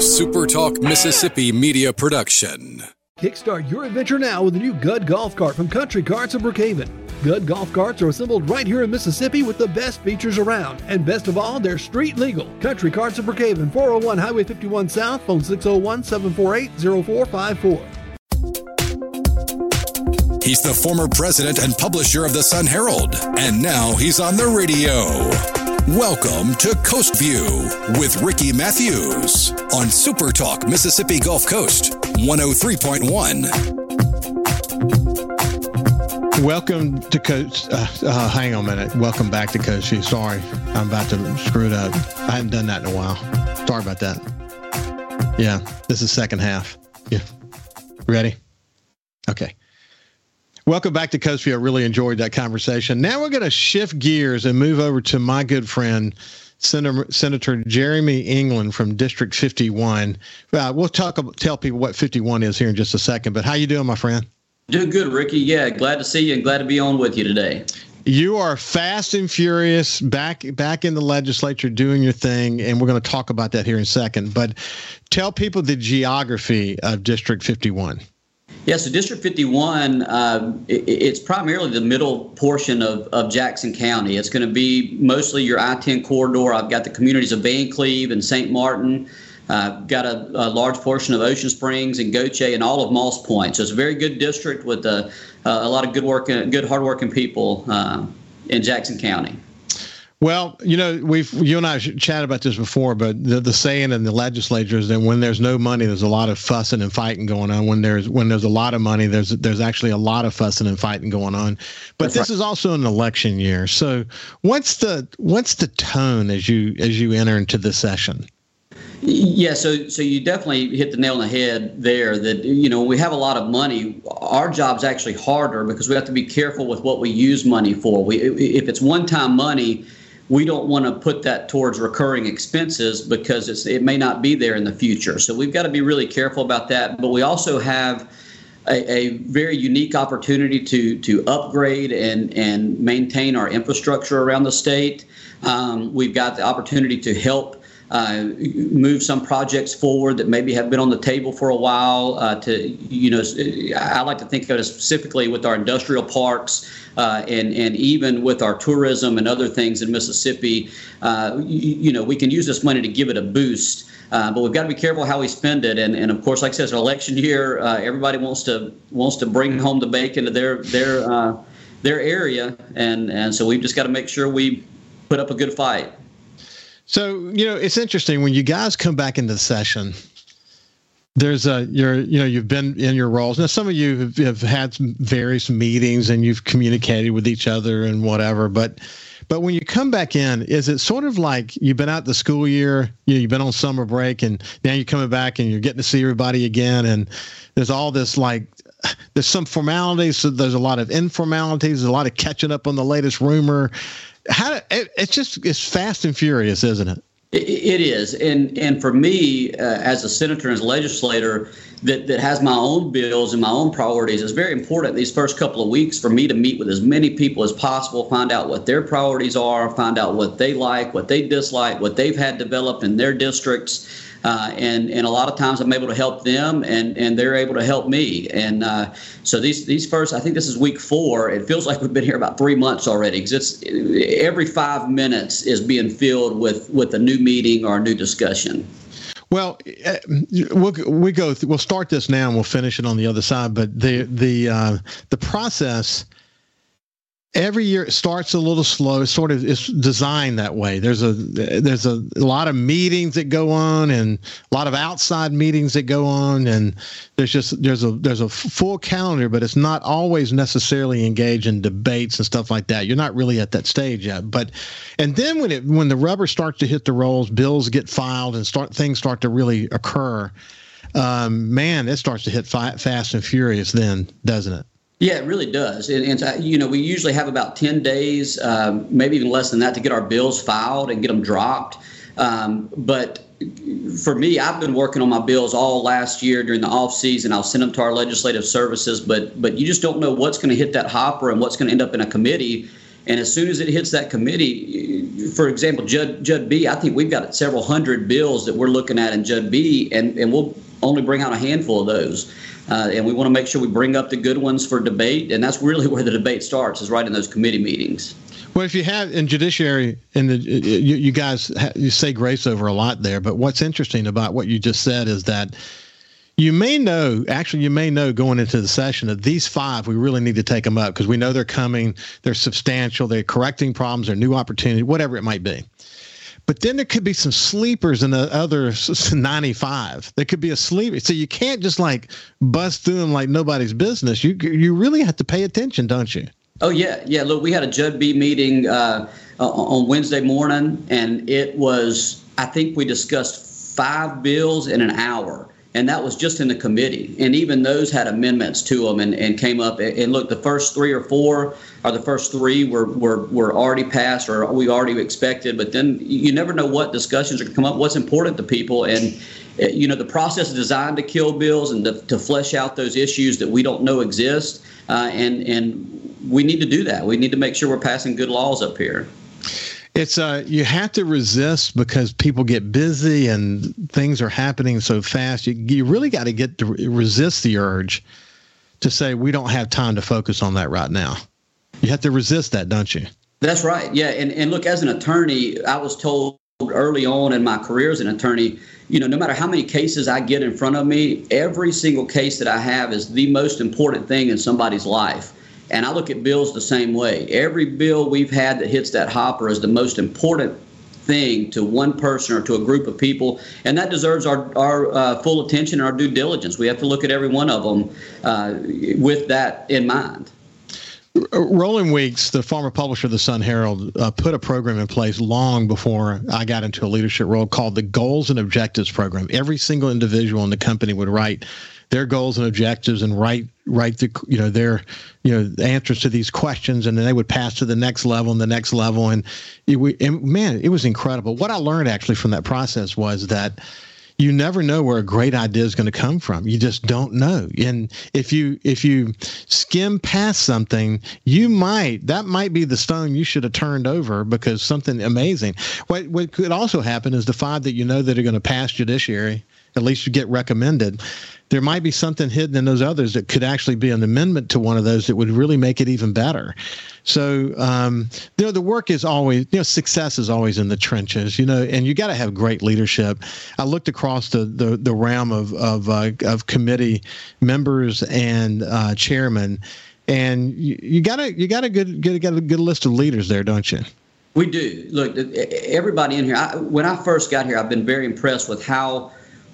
SuperTalk Mississippi media production. Kickstart your adventure now with the new Gud Golf Cart from Country Carts of Brookhaven. Gud Golf Carts are assembled right here in Mississippi with the best features around. And best of all, they're street legal. Country Carts of Brookhaven, 401 Highway 51 South, phone 601 748 0454. He's the former president and publisher of the Sun Herald, and now he's on the radio. Welcome to Coast View with Ricky Mathews on Super Talk Mississippi Gulf Coast 103.1. Welcome to Coast. Uh, uh, hang on a minute. Welcome back to Coast View. Sorry, I'm about to screw it up. I haven't done that in a while. Sorry about that. Yeah, this is second half. Yeah, ready? Okay. Welcome back to Coast View. I really enjoyed that conversation. Now we're going to shift gears and move over to my good friend, Senator, Senator Jeremy England from District 51. Uh, we'll talk about, tell people what 51 is here in just a second. But how you doing, my friend? Doing good, Ricky. Yeah, glad to see you and glad to be on with you today. You are fast and furious back back in the legislature doing your thing, and we're going to talk about that here in a second. But tell people the geography of District 51. Yeah, so District 51, uh, it, it's primarily the middle portion of, of Jackson County. It's going to be mostly your I 10 corridor. I've got the communities of Vancleave and St. Martin. Uh, got a, a, large portion of Ocean Springs and Gautier and all of Moss Point. So it's a very good district with a, a lot of good work, good hardworking people uh, in Jackson County. Well, you know, we've you and I chatted about this before, but the, the saying in the legislature is that when there's no money, there's a lot of fussing and fighting going on. When there's when there's a lot of money, there's there's actually a lot of fussing and fighting going on. But That's this right. is also an election year. So what's the what's the tone as you as you enter into the session? Yeah, so so you definitely hit the nail on the head there. That you know we have a lot of money. Our job's actually harder because we have to be careful with what we use money for. We if it's one time money we don't want to put that towards recurring expenses because it may not be there in the future. So we've got to be really careful about that. But we also have a, a, very unique opportunity to to upgrade and and maintain our infrastructure around the state. Um, we've got the opportunity to help uh, move some projects forward that maybe have been on the table for a while. Uh, to you know, I like to think of it specifically with our industrial parks uh, and and even with our tourism and other things in Mississippi. Uh, you, you, know, we can use this money to give it a boost. Uh, but we've got to be careful how we spend it, and, and of course, like I said, it's an election year. Uh, everybody wants to wants to bring home the bacon to their their their area, and and so we've just got to make sure we put up a good fight. So you know, it's interesting when you guys come back into the session. There's a you're you know you've been in your roles now. Some of you have, have had various meetings and you've communicated with each other and whatever. But but when you come back in, is it sort of like you've been out the school year, you know, you've been on summer break, and now you're coming back and you're getting to see everybody again, and there's all this like there's some formalities, so there's a lot of informalities, there's a lot of catching up on the latest rumor how it, it's just it's fast and furious, isn't it? It is, and and for me, uh, as a senator and as a legislator that, that has my own bills and my own priorities, it's very important these first couple of weeks for me to meet with as many people as possible, find out what their priorities are, find out what they like, what they dislike, what they've had developed in their districts, uh, and and a lot of times I'm able to help them, and and they're able to help me. And uh, so these these first, I think this is week four. It feels like we've been here about three months already because it's every five minutes is being filled with with a new meeting or a new discussion. Well, uh, we'll we go. We'll start this now and we'll finish it on the other side. But the the uh, the process every year it starts a little slow. It's sort of it's designed that way. There's a there's a, a, lot of meetings that go on and a lot of outside meetings that go on and there's just there's a there's a full calendar, but it's not always necessarily engaged in debates and stuff like that. You're not really at that stage yet. But and then when it when the rubber starts to hit the rolls, bills get filed and start things start to really occur. Um, man, it starts to hit fi- fast and furious then, doesn't it? Yeah, it really does. And, and, you know, we usually have about 10 days, um, maybe even less than that, to get our bills filed and get them dropped. Um, but for me, I've been working on my bills all last year during the off season. I'll send them to our legislative services, but but you just don't know what's going to hit that hopper and what's going to end up in a committee And as soon as it hits that committee, for example, Judd, Judd B, I think we've got several hundred bills that we're looking at in Judd B, and, and we'll only bring out a handful of those. Uh, and we want to make sure we bring up the good ones for debate. And that's really where the debate starts, is right in those committee meetings. Well, if you have in judiciary, and you, you guys you say grace over a lot there, but what's interesting about what you just said is that you may know, actually, you may know going into the session that these five, we really need to take them up because we know they're coming, they're substantial, they're correcting problems, they're new opportunity, whatever it might be. But then there could be some sleepers in the other 95. There could be a sleeper. So you can't just like bust through them like nobody's business. You you really have to pay attention, don't you? Oh yeah, yeah. Look, we had a Judd B meeting uh, on Wednesday morning, and it was I think we discussed five bills in an hour and that was just in the committee. And even those had amendments to them and, and came up. And look, the first three or four or the first three were, were, were already passed or we already expected. But then you never know what discussions are going to come up, what's important to people. And, eh, you know, the process is designed to kill bills and to, to flesh out those issues that we don't know exist. Uh, and, and we need to do that. We need to make sure we're passing good laws up here it's uh you have to resist because people get busy and things are happening so fast. You you really got to get to resist the urge to say we don't have time to focus on that right now. You have to resist that don't you? That's right. Yeah. And and look as an attorney i was told early on in my career as an attorney you know no matter how many cases i get in front of me every single case that i have is the most important thing in somebody's life and I look at bills the same way. Every bill we've had that hits that hopper is the most important thing to one person or to a group of people, and that deserves our, our uh, full attention and our due diligence. We have to look at every one of them uh, with that in mind. Roland Weeks, the former publisher of the Sun Herald, uh, put a program in place long before I got into a leadership role called the Goals and Objectives Program. Every single individual in the company would write their goals and objectives and write write the you know their you know answers to these questions and then they would pass to the next level and the next level and, it, and man it was incredible what i learned actually from that process was that you never know where a great idea is going to come from. You just don't know. And if you if you skim past something you might that might be the stone you should have turned over because something amazing. What what could also happen is the five that you know that are going to pass judiciary at least you get recommended there might be something hidden in those others that could actually be an amendment to one of those that would really make it even better. So, um, you know, the work is always, you know, success is always in the trenches, you know, and you got to have great leadership. I looked across the the, the realm of of, uh, of committee members and uh, chairmen, and you, got to you got to good get, get a good list of leaders there, don't you? We do. Look, everybody in here. I, when I first got here, I've been very impressed with how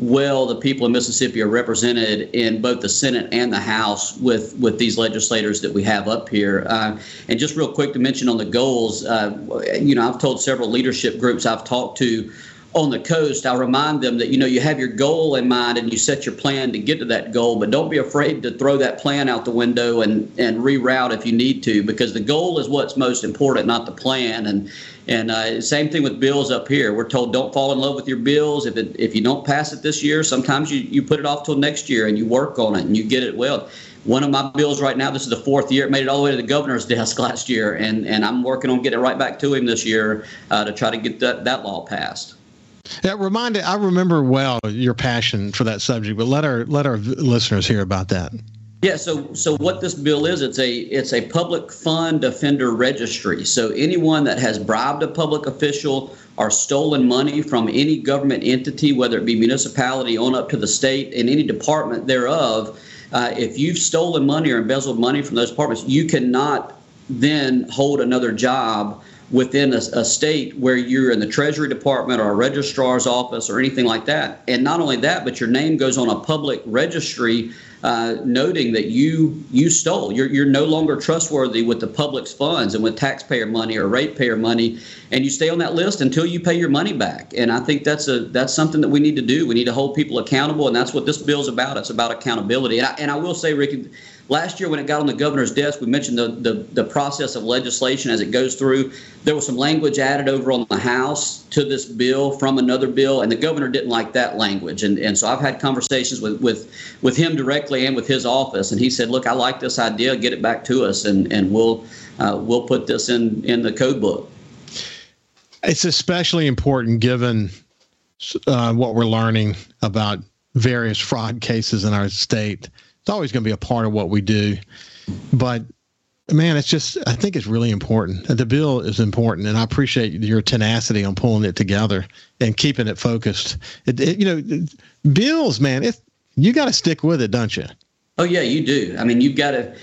well the people in Mississippi are represented in both the Senate and the House with with these legislators that we have up here. Uh, and just real quick to mention on the goals, uh, you know, I've told several leadership groups I've talked to on the coast, I remind them that you know you have your goal in mind and you set your plan to get to that goal, but don't be afraid to throw that plan out the window and and reroute if you need to, because the goal is what's most important, not the plan. And and uh, same thing with bills up here. We're told don't fall in love with your bills. If it, if you don't pass it this year, sometimes you you put it off till next year and you work on it and you get it well. One of my bills right now, this is the fourth year, it made it all the way to the governor's desk last year, and and I'm working on getting it right back to him this year uh, to try to get that that law passed. Yeah, reminded. I remember well your passion for that subject, but let our let our listeners hear about that. Yeah, so so what this bill is, it's a it's a public fund offender registry. So anyone that has bribed a public official or stolen money from any government entity, whether it be municipality on up to the state and any department thereof, uh, if you've stolen money or embezzled money from those departments, you cannot then hold another job within a, a, state where you're in the Treasury Department or a registrar's office or anything like that. And not only that, but your name goes on a public registry uh, noting that you you stole. You're, you're no longer trustworthy with the public's funds and with taxpayer money or ratepayer money, and you stay on that list until you pay your money back. And I think that's a that's something that we need to do. We need to hold people accountable, and that's what this bill's about. It's about accountability. And I, and I will say, Ricky last year when it got on the governor's desk, we mentioned the, the, the process of legislation as it goes through. There was some language added over on the House to this bill from another bill, and the governor didn't like that language. And, and so I've had conversations with, with, with him directly and with his office, and he said, "Look, I like this idea. Get it back to us, and, and we'll uh, we'll put this in in the code book." It's especially important given uh, what we're learning about various fraud cases in our state. Always going to be a part of what we do. But man, it's just, I think it's really important. The bill is important, and I appreciate your tenacity on pulling it together and keeping it focused. It, it, you know, bills, man, it, you got to stick with it, don't you? Oh yeah, you do. I mean, you've got to,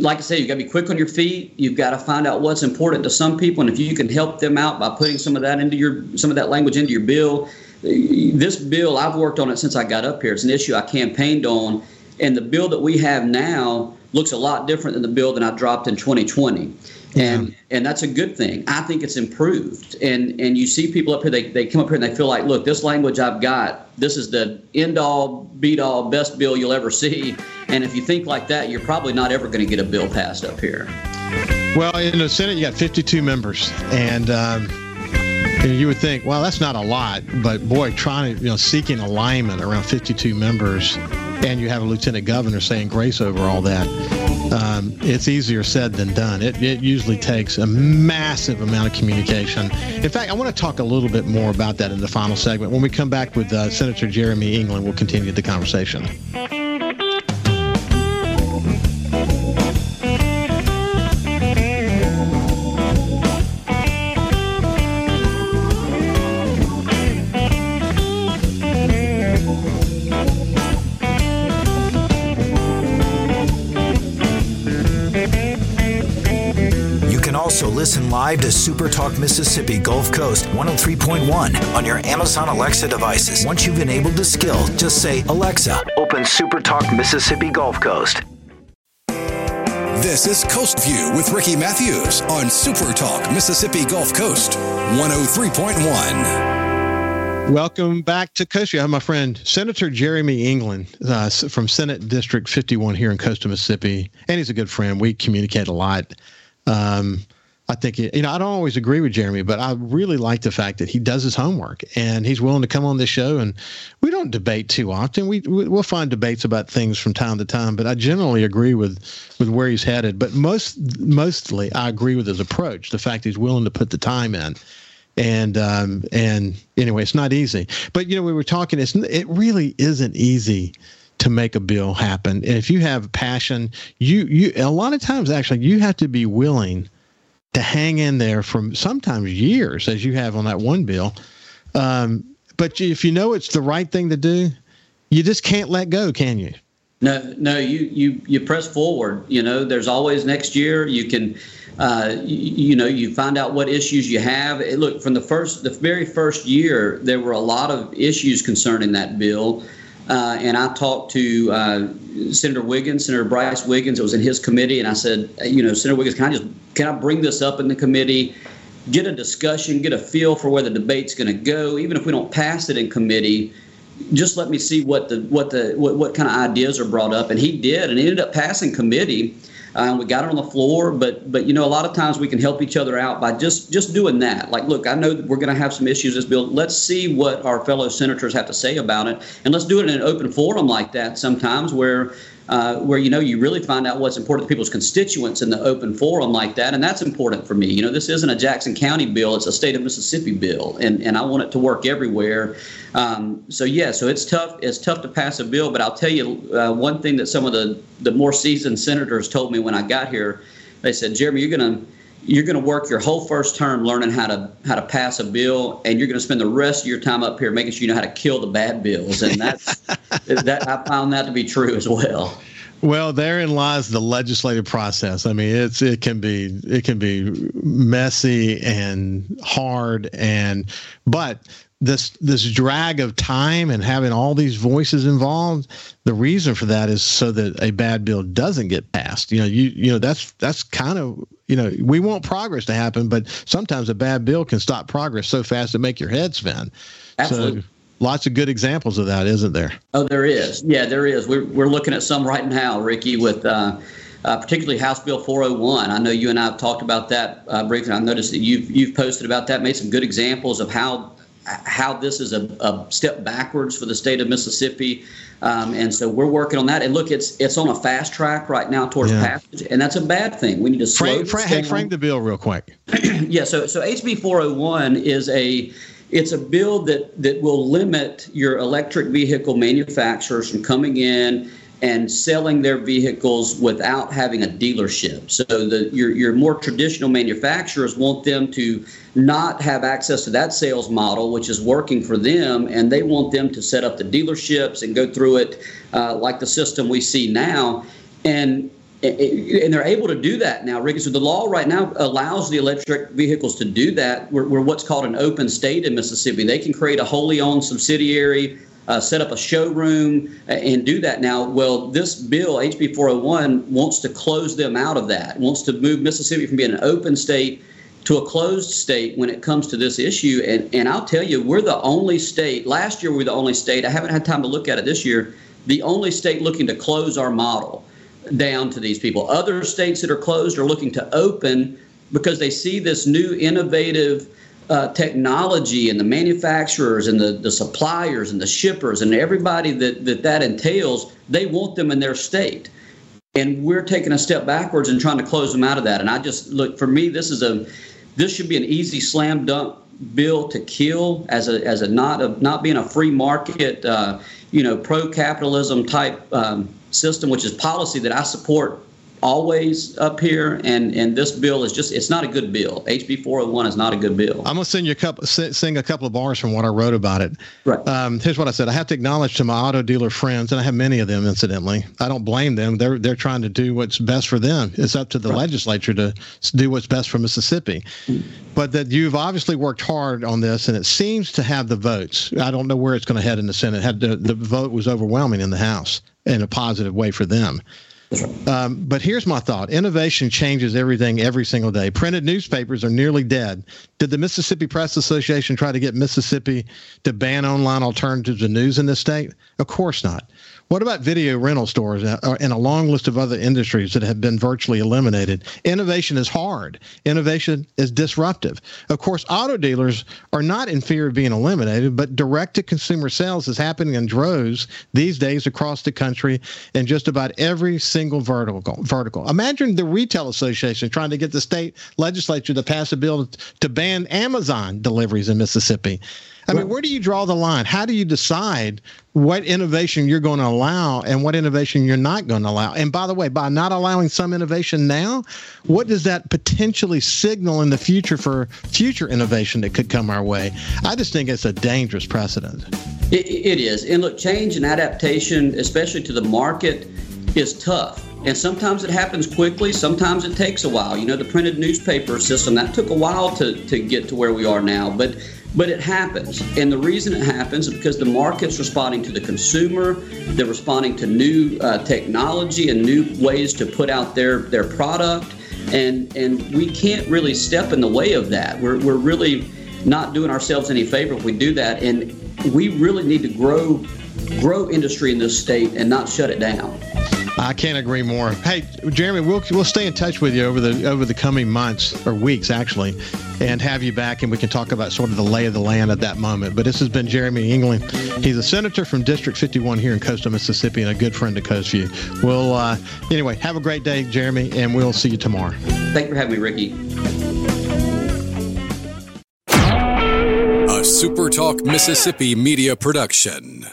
like I say, you've got to be quick on your feet. You've got to find out what's important to some people, and if you can help them out by putting some of that into your, some of that language into your bill. This bill, I've worked on it since I got up here. It's an issue I campaigned on, and the bill that we have now looks a lot different than the bill that I dropped in 2020 and and that's a good thing. I think it's improved. And and you see people up here, they, they come up here and they feel like, look, this language I've got, this is the end all, beat all, best bill you'll ever see. And if you think like that, you're probably not ever going to get a bill passed up here. Well, in the Senate, you got 52 members, and. Um, and you would think, well, that's not a lot, but boy, trying to, you know, seeking alignment around 52 members, and you have a lieutenant governor saying grace over all that um, it's easier said than done. It, it usually takes a massive amount of communication. In fact, I want to talk a little bit more about that in the final segment. When we come back with uh, Senator Jeremy England, we'll continue the conversation. Listen live to Super Talk Mississippi Gulf Coast 103.1 on your Amazon Alexa devices. Once you've enabled the skill, just say, Alexa, open Super Talk Mississippi Gulf Coast. This is Coast View with Ricky Mathews on Super Talk Mississippi Gulf Coast 103.1. Welcome back to Coast View. I have my friend Senator Jeremy England uh, from Senate District 51 here in Coastal Mississippi, and he's a good friend. We communicate a lot. Um, I think you know I don't always agree with Jeremy, but I really like the fact that he does his homework and he's willing to come on this show. And we don't debate too often. We we'll find debates about things from time to time, but I generally agree with with where he's headed. But most mostly, I agree with his approach. The fact he's willing to put the time in. And um, and anyway, it's not easy. But you know, we were talking. It's it really isn't easy to make a bill happen. And if you have passion, you you a lot of times actually you have to be willing to hang in there for sometimes years, as you have on that one bill. Um, but if you know it's the right thing to do, you just can't let go, can you? No, no, you you you press forward. You know, there's always next year. You can, uh, you, you, know, you find out what issues you have. Look, from the first, the very first year, there were a lot of issues concerning that bill. Uh, and I talked to uh, Senator Wiggins, Senator Brice Wiggins. It was in his committee, and I said, you know, Senator Wiggins, can I just can I bring this up in the committee, get a discussion, get a feel for where the debate's going to go, even if we don't pass it in committee. Just let me see what the what the what, what kind of ideas are brought up, and he did, and he ended up passing committee. Uh, we got it on the floor, but but you know a lot of times we can help each other out by just just doing that. Like, look, I know we're going to have some issues this bill. Let's see what our fellow senators have to say about it, and let's do it in an open forum like that. Sometimes where uh, where you know you really find out what's important to people's constituents in the open forum like that, and that's important for me. You know, this isn't a Jackson County bill; it's a state of Mississippi bill, and and I want it to work everywhere. Um, so yeah, so it's tough. It's tough to pass a bill, but I'll tell you uh, one thing that some of the the more seasoned senators told me when I got here. They said, Jeremy, you're gonna you're going to work your whole first term learning how to how to pass a bill, and you're going to spend the rest of your time up here making sure you know how to kill the bad bills. And that's that I found that to be true as well. Well, therein lies the legislative process. I mean, it's it can be it can be messy and hard and but this this drag of time and having all these voices involved the reason for that is so that a bad bill doesn't get passed you know you you know that's that's kind of you know we want progress to happen but sometimes a bad bill can stop progress so fast to make your head spin Absolutely. so lots of good examples of that, isn't there? Oh, there is. Yeah, there is. We're, we're looking at some right now, Ricky, with uh, uh, particularly House Bill 401. I know you and I have talked about that uh, briefly. I noticed that you've you've posted about that, made some good examples of how how this is a, a step backwards for the state of Mississippi. Um, and so we're working on that. And look, it's it's on a fast track right now towards yeah. passage, and that's a bad thing. We need to slow frame, frame, hey, frame the bill real quick. yeah. So so HB 401 is a it's a bill that that will limit your electric vehicle manufacturers from coming in and selling their vehicles without having a dealership. So the your your more traditional manufacturers want them to not have access to that sales model, which is working for them, and they want them to set up the dealerships and go through it uh, like the system we see now. And and they're able to do that now, Ricky. So the law right now allows the electric vehicles to do that. We're, we're what's called an open state in Mississippi. They can create a wholly owned subsidiary uh, set up a showroom and do that now. Well, this bill, HB 401, wants to close them out of that, wants to move Mississippi from being an open state to a closed state when it comes to this issue. And, and I'll tell you, we're the only state, last year we were the only state, I haven't had time to look at it this year, the only state looking to close our model down to these people. Other states that are closed are looking to open because they see this new innovative uh, technology and the manufacturers and the, the suppliers and the shippers and everybody that, that that entails, they want them in their state. And we're taking a step backwards and trying to close them out of that. And I just look for me, this is a this should be an easy slam dunk bill to kill as a as a not of not being a free market, uh, you know, pro capitalism type um, system, which is policy that I support always up here, and and this bill is just it's not a good bill. HB 401 is not a good bill. I'm gonna send you a couple sing a couple of bars from what I wrote about it. Right. Um, here's what I said. I have to acknowledge to my auto dealer friends, and I have many of them. Incidentally, I don't blame them. They're they're trying to do what's best for them. It's up to the right. legislature to do what's best for Mississippi. Mm-hmm. But that you've obviously worked hard on this, and it seems to have the votes. I don't know where it's going to head in the Senate. Had the, the vote was overwhelming in the House in a positive way for them. Um, but here's my thought innovation changes everything every single day. Printed newspapers are nearly dead. Did the Mississippi Press Association try to get Mississippi to ban online alternatives to news in this state? Of course not. What about video rental stores uh, and a long list of other industries that have been virtually eliminated? Innovation is hard. Innovation is disruptive. Of course, auto dealers are not in fear of being eliminated, but direct to consumer sales is happening in droves these days across the country in just about every single vertical. Vertical. Imagine the retail association trying to get the state legislature to pass a bill to ban Amazon deliveries in Mississippi. I mean, where do you draw the line? How do you decide what innovation you're going to allow and what innovation you're not going to allow? And by the way, by not allowing some innovation now, what does that potentially signal in the future for future innovation that could come our way? I just think it's a dangerous precedent. it, it is. And look, change and adaptation, especially to the market, is tough. And sometimes it happens quickly, sometimes it takes a while. You know, the printed newspaper system, that took a while to, to get to where we are now. But but it happens. And the reason it happens is because the market's responding to the consumer, they're responding to new uh, technology and new ways to put out their, their product. And, and we can't really step in the way of that. We're, we're really not doing ourselves any favor if we do that. And we really need to grow grow industry in this state and not shut it down. I can't agree more. Hey, Jeremy, we'll we'll stay in touch with you over the over the coming months or weeks, actually, and have you back, and we can talk about sort of the lay of the land at that moment. But this has been Jeremy England. He's a senator from District 51 here in coastal Mississippi, and a good friend of Coastview. Well, uh, anyway, have a great day, Jeremy, and we'll see you tomorrow. Thank you for having me, Ricky. A SuperTalk Mississippi media production.